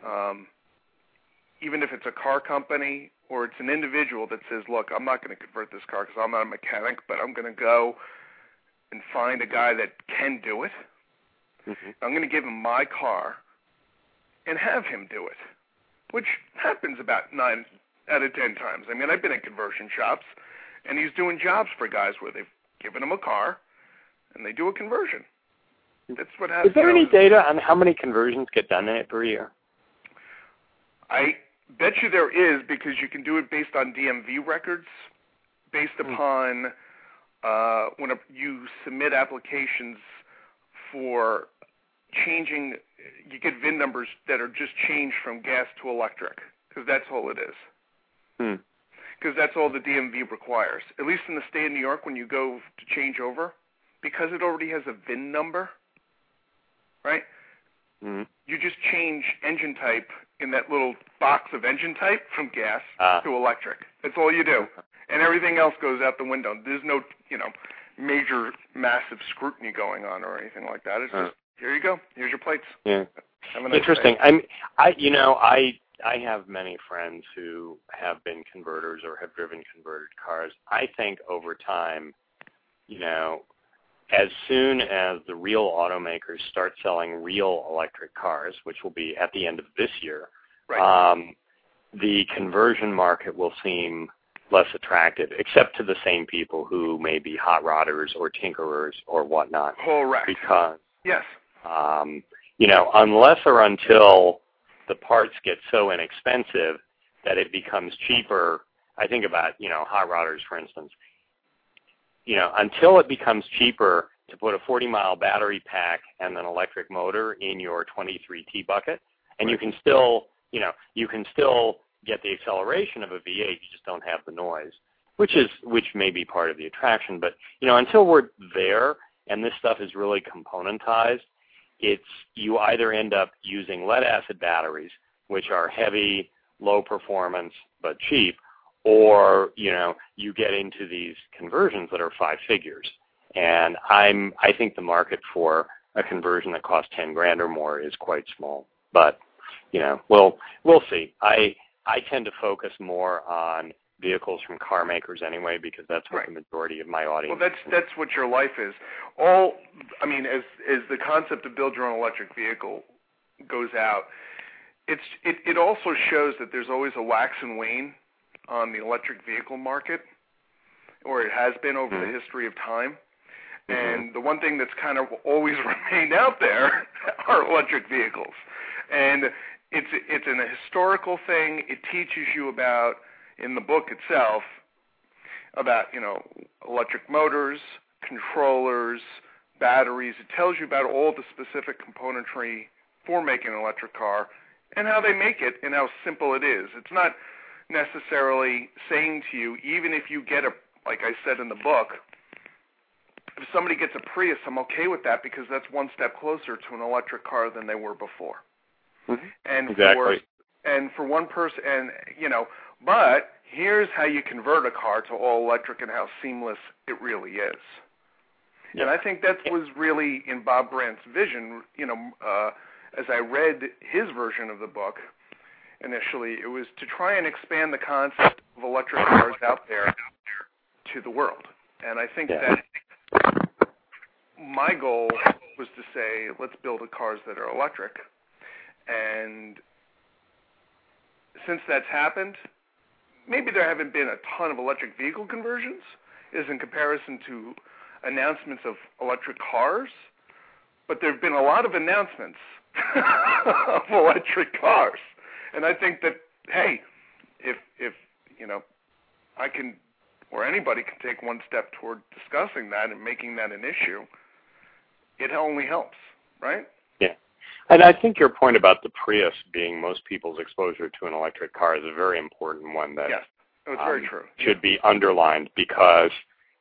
Um, even if it's a car company or it's an individual that says, "Look, I'm not going to convert this car because I'm not a mechanic, but I'm going to go and find a guy that can do it. Mhm. I'm going to give him my car and have him do it." Which happens about nine out of ten times. I mean, I've been in conversion shops, and he's doing jobs for guys where they've given him a car, and they do a conversion. That's what happens. Is there any data on how many conversions get done in it per year? I bet you there is because you can do it based on DMV records, based Hmm. upon uh, when a, you submit applications for changing, you get VIN numbers that are just changed from gas to electric, because that's all it is. Hmm. Because that's all the DMV requires. At least in the state of New York, when you go to change over, because it already has a VIN number, right? Hmm. You just change engine type in that little box of engine type from gas Ah. to electric. That's all you do, and everything else goes out the window. There's no, you know, major massive scrutiny going on or anything like that. It's just here you go. Here's your plates. Yeah. Nice Interesting. day. I'm I you know, I I have many friends who have been converters or have driven converted cars. I think over time, you know, as soon as the real automakers start selling real electric cars, which will be at the end of this year, Right. um, the conversion market will seem less attractive, except to the same people who may be hot rodders or tinkerers or whatnot. Correct. Because Yes. um, you know, unless or until the parts get so inexpensive that it becomes cheaper. I think about, you know, hot rodders, for instance. You know, until it becomes cheaper to put a 40 mile battery pack and an electric motor in your 23T bucket, and you can still, you know, you can still get the acceleration of a V8, you just don't have the noise, which is, which may be part of the attraction. But, you know, until we're there and this stuff is really componentized, it's you either end up using lead acid batteries, which are heavy, low performance but cheap, or you know you get into these conversions that are five figures. And I'm I think the market for a conversion that costs ten grand or more is quite small. But you know we'll we'll see. I I tend to focus more on vehicles from car makers anyway because that's what Right. the majority of my audience. Well, that's that's what your life is. All I mean, as as the concept of build your own electric vehicle goes out, it's it it also shows that there's always a wax and wane on the electric vehicle market, or it has been over the Mhm. history of time. Mhm. And the one thing that's kind of always remained out there are electric vehicles, and it's it's an historical thing. It teaches you about in the book itself about you know electric motors, controllers, batteries. It tells you about all the specific componentry for making an electric car and how they make it and how simple it is. It's not necessarily saying to you, even if you get a, like I said in the book, if somebody gets a Prius, I'm okay with that because that's one step closer to an electric car than they were before. Mhm. And Exactly. for and for one person, and you know, but here's how you convert a car to all electric and how seamless it really is. And I think that was really in Bob Brant's vision. You know, uh, as I read his version of the book initially, it was to try and expand the concept of electric cars out there to the world. And I think Yeah. that my goal was to say, let's build cars that are electric. And since that's happened, maybe there haven't been a ton of electric vehicle conversions, is in comparison to announcements of electric cars, but there have been a lot of announcements of electric cars. And I think that hey, if if you know, I can or anybody can take one step toward discussing that and making that an issue, it only helps, right? Yeah. And I think your point about the Prius being most people's exposure to an electric car is a very important one that yes. It's very um, true. should be underlined because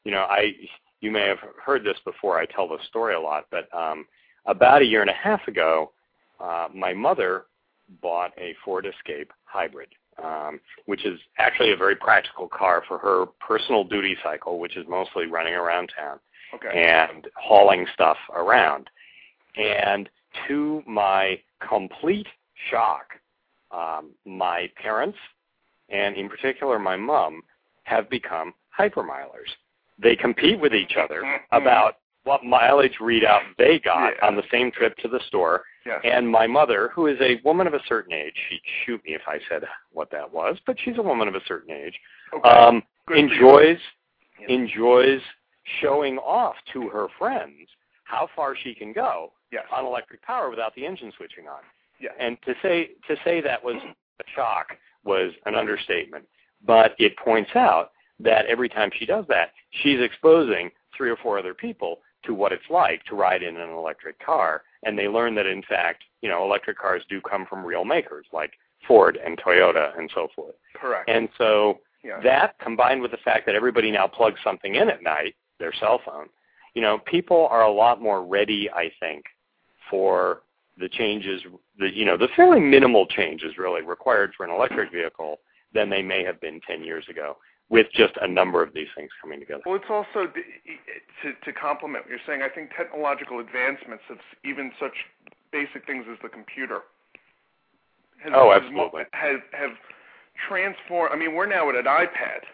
you know I you may have heard this before. I tell the story a lot, but um, about a year and a half ago, uh, my mother bought a Ford Escape hybrid, um, which is actually a very practical car for her personal duty cycle, which is mostly running around town Okay. and hauling stuff around. And to my complete shock, um, my parents, and in particular my mom, have become hypermilers. They compete with each other about what mileage readout they got Yeah. on the same trip to the store. Yes. And my mother, who is a woman of a certain age, she'd shoot me if I said what that was, but she's a woman of a certain age, okay. um, Good enjoys Yeah. enjoys showing off to her friends how far she can go yes. on electric power without the engine switching on. Yeah. And to say to say that was a shock was an understatement. But it points out that every time she does that, she's exposing three or four other people to what it's like to ride in an electric car. And they learn that, in fact, you know, electric cars do come from real makers like Ford and Toyota and so forth. Correct. And so yeah. that combined with the fact that everybody now plugs something in at night, their cell phone, you know, people are a lot more ready, I think, for the changes, the you know, the fairly minimal changes really required for an electric vehicle than they may have been 10 years ago with just a number of these things coming together. Well, it's also to to complement what you're saying. I think technological advancements of even such basic things as the computer. Has, oh, absolutely. Have have transformed. I mean, we're now at an iPad,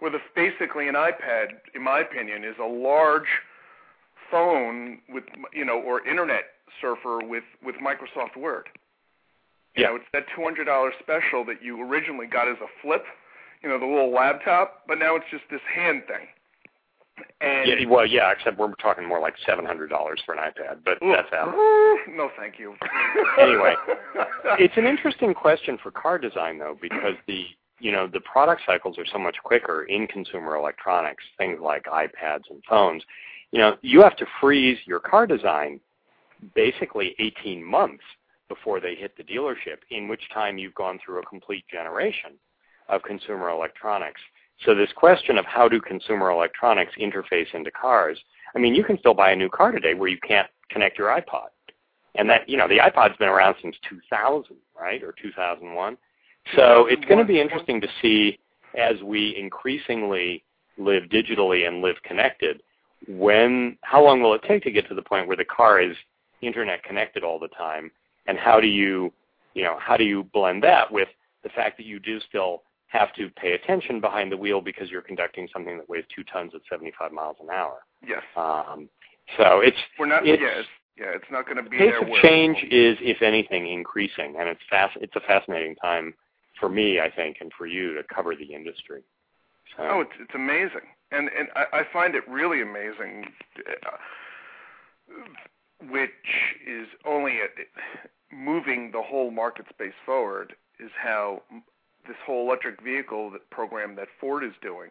where the basically an iPad, in my opinion, is a large phone with you know or internet surfer with with Microsoft Word. You yeah. know, it's that two hundred dollar special that you originally got as a flip you know, the little laptop, but now it's just this hand thing. And yeah, well, yeah, except we're talking more like seven hundred dollars for an iPad, but ooh, that's out. No, thank you. anyway, it's an interesting question for car design though, because the you know the product cycles are so much quicker in consumer electronics, things like iPads and phones. You know, you have to freeze your car design basically 18 months before they hit the dealership, in which time you've gone through a complete generation of consumer electronics. So this question of how do consumer electronics interface into cars, I mean, you can still buy a new car today where you can't connect your iPod. And that, you know, the iPod's been around since 2000, right, or 2001. So it's going to be interesting to see as we increasingly live digitally and live connected, when, how long will it take to get to the point where the car is internet connected all the time, and how do you, you know, how do you blend that with the fact that you do still have to pay attention behind the wheel because you're conducting something that weighs two tons at 75 miles an hour. Yes. Um, so it's we're not. It's, yeah, it's, yeah, it's not going to be pace there. of change is, if anything, increasing, and it's fast. It's a fascinating time for me, I think, and for you to cover the industry. So. Oh, it's it's amazing, and and I, I find it really amazing, uh, which is only a, moving the whole market space forward is how this whole electric vehicle program that Ford is doing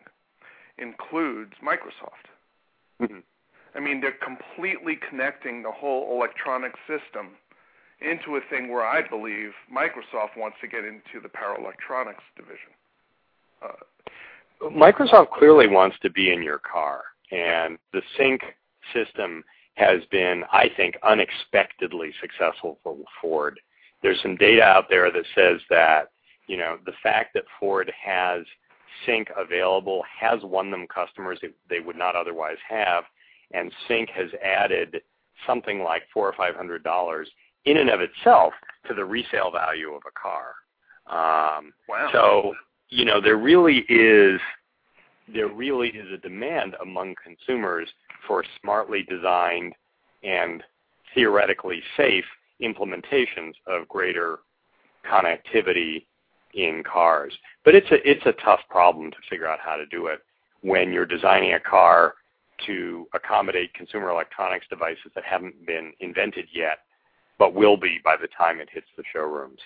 includes Microsoft. Mm-hmm. I mean, they're completely connecting the whole electronic system into a thing where I believe Microsoft wants to get into the power electronics division. Uh, Microsoft clearly wants to be in your car, and the sync system has been, I think, unexpectedly successful for Ford. There's some data out there that says that you know, the fact that Ford has Sync available has won them customers they would not otherwise have, and Sync has added something like four or five hundred dollars in and of itself to the resale value of a car. Um, wow. So you know there really is there really is a demand among consumers for smartly designed and theoretically safe implementations of greater connectivity in cars. But it's a it's a tough problem to figure out how to do it when you're designing a car to accommodate consumer electronics devices that haven't been invented yet, but will be by the time it hits the showrooms.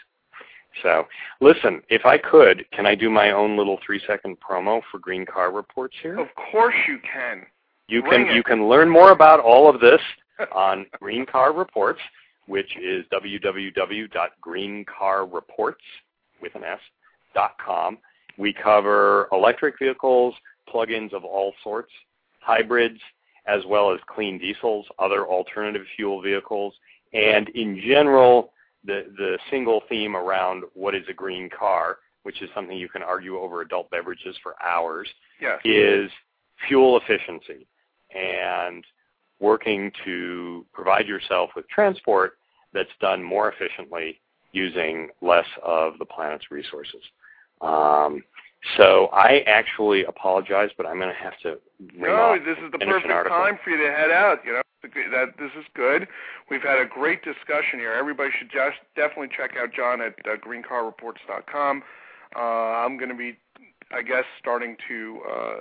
So, listen, if I could, can I do my own little three-second promo for Green Car Reports here? Of course you can. You Bring can it. you can learn more about all of this on Green Car Reports, which is www.greencarreports with an S, dot com. We cover electric vehicles, plug-ins of all sorts, hybrids, as well as clean diesels, other alternative fuel vehicles, and in general, the, the single theme around what is a green car, which is something you can argue over adult beverages for hours, yes. is fuel efficiency and working to provide yourself with transport that's done more efficiently using less of the planet's resources. Um, so I actually apologize, but I'm going to have to. No, this is the perfect time for you to head out. You know that this is good. We've had a great discussion here. Everybody should just definitely check out John at uh, greencarreports.com. Uh, I'm going to be, I guess, starting to uh,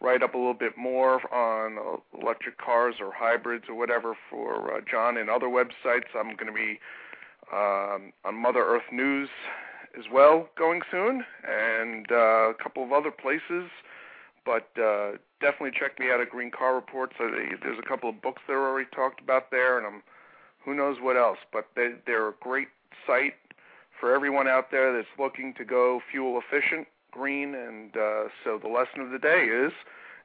write up a little bit more on electric cars or hybrids or whatever for uh, John and other websites. I'm going to be um, on Mother Earth News as well going soon, and uh, a couple of other places but uh, definitely check me out at Green Car Reports. Uh, there's a couple of books that are already talked about there, and I'm who knows what else. But they, they're a great site for everyone out there that's looking to go fuel efficient, green, and uh, so the lesson of the day is,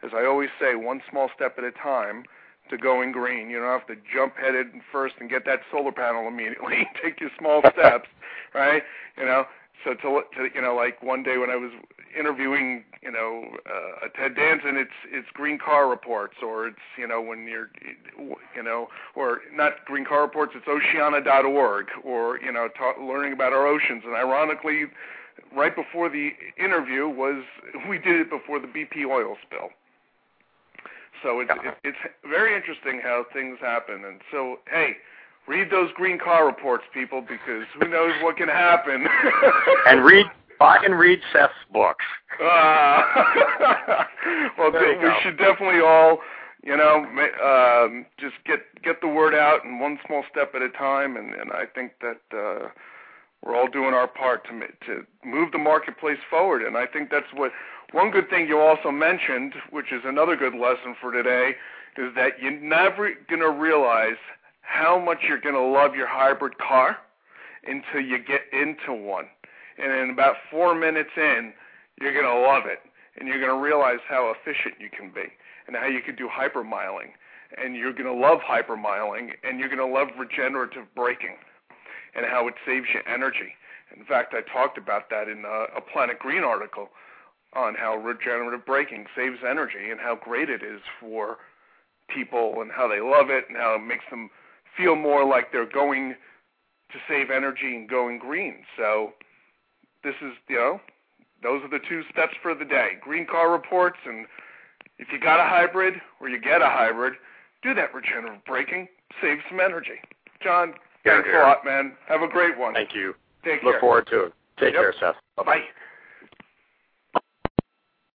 as I always say, one small step at a time to going green. You don't have to jump headed first and get that solar panel immediately. Take your small steps, right? You know, so to, to you know, like one day when I was interviewing, you know, uh, Ted Danson, it's it's Green Car Reports, or it's you know when you're, you know, or not Green Car Reports, it's Oceana.org, or you know, ta- learning about our oceans. And ironically, right before the interview was we did it before the BP oil spill. So it's yeah. it's very interesting how things happen. And so hey read those green car reports, people, because who knows what can happen. and read, buy and read Seth's books. Uh, well, we go. should definitely all, you know, um, just get get the word out, and one small step at a time. And, and I think that uh, we're all doing our part to to move the marketplace forward. And I think that's what one good thing you also mentioned, which is another good lesson for today, is that you're never going to realize how much you're going to love your hybrid car until you get into one. And in about four minutes in, you're going to love it. And you're going to realize how efficient you can be and how you can do hypermiling. And you're going to love hypermiling and you're going to love regenerative braking and how it saves you energy. In fact, I talked about that in a, Planet Green article on how regenerative braking saves energy and how great it is for people and how they love it and how it makes them – feel more like they're going to save energy and going green. So this is, you know, those are the two steps for the day. Green car reports, and if you got a hybrid or you get a hybrid, do that regenerative braking, save some energy. John, thanks a lot, man. Have a great one. Thank you. Take care. Look care. forward to it. Take yep. care, Seth. Bye-bye.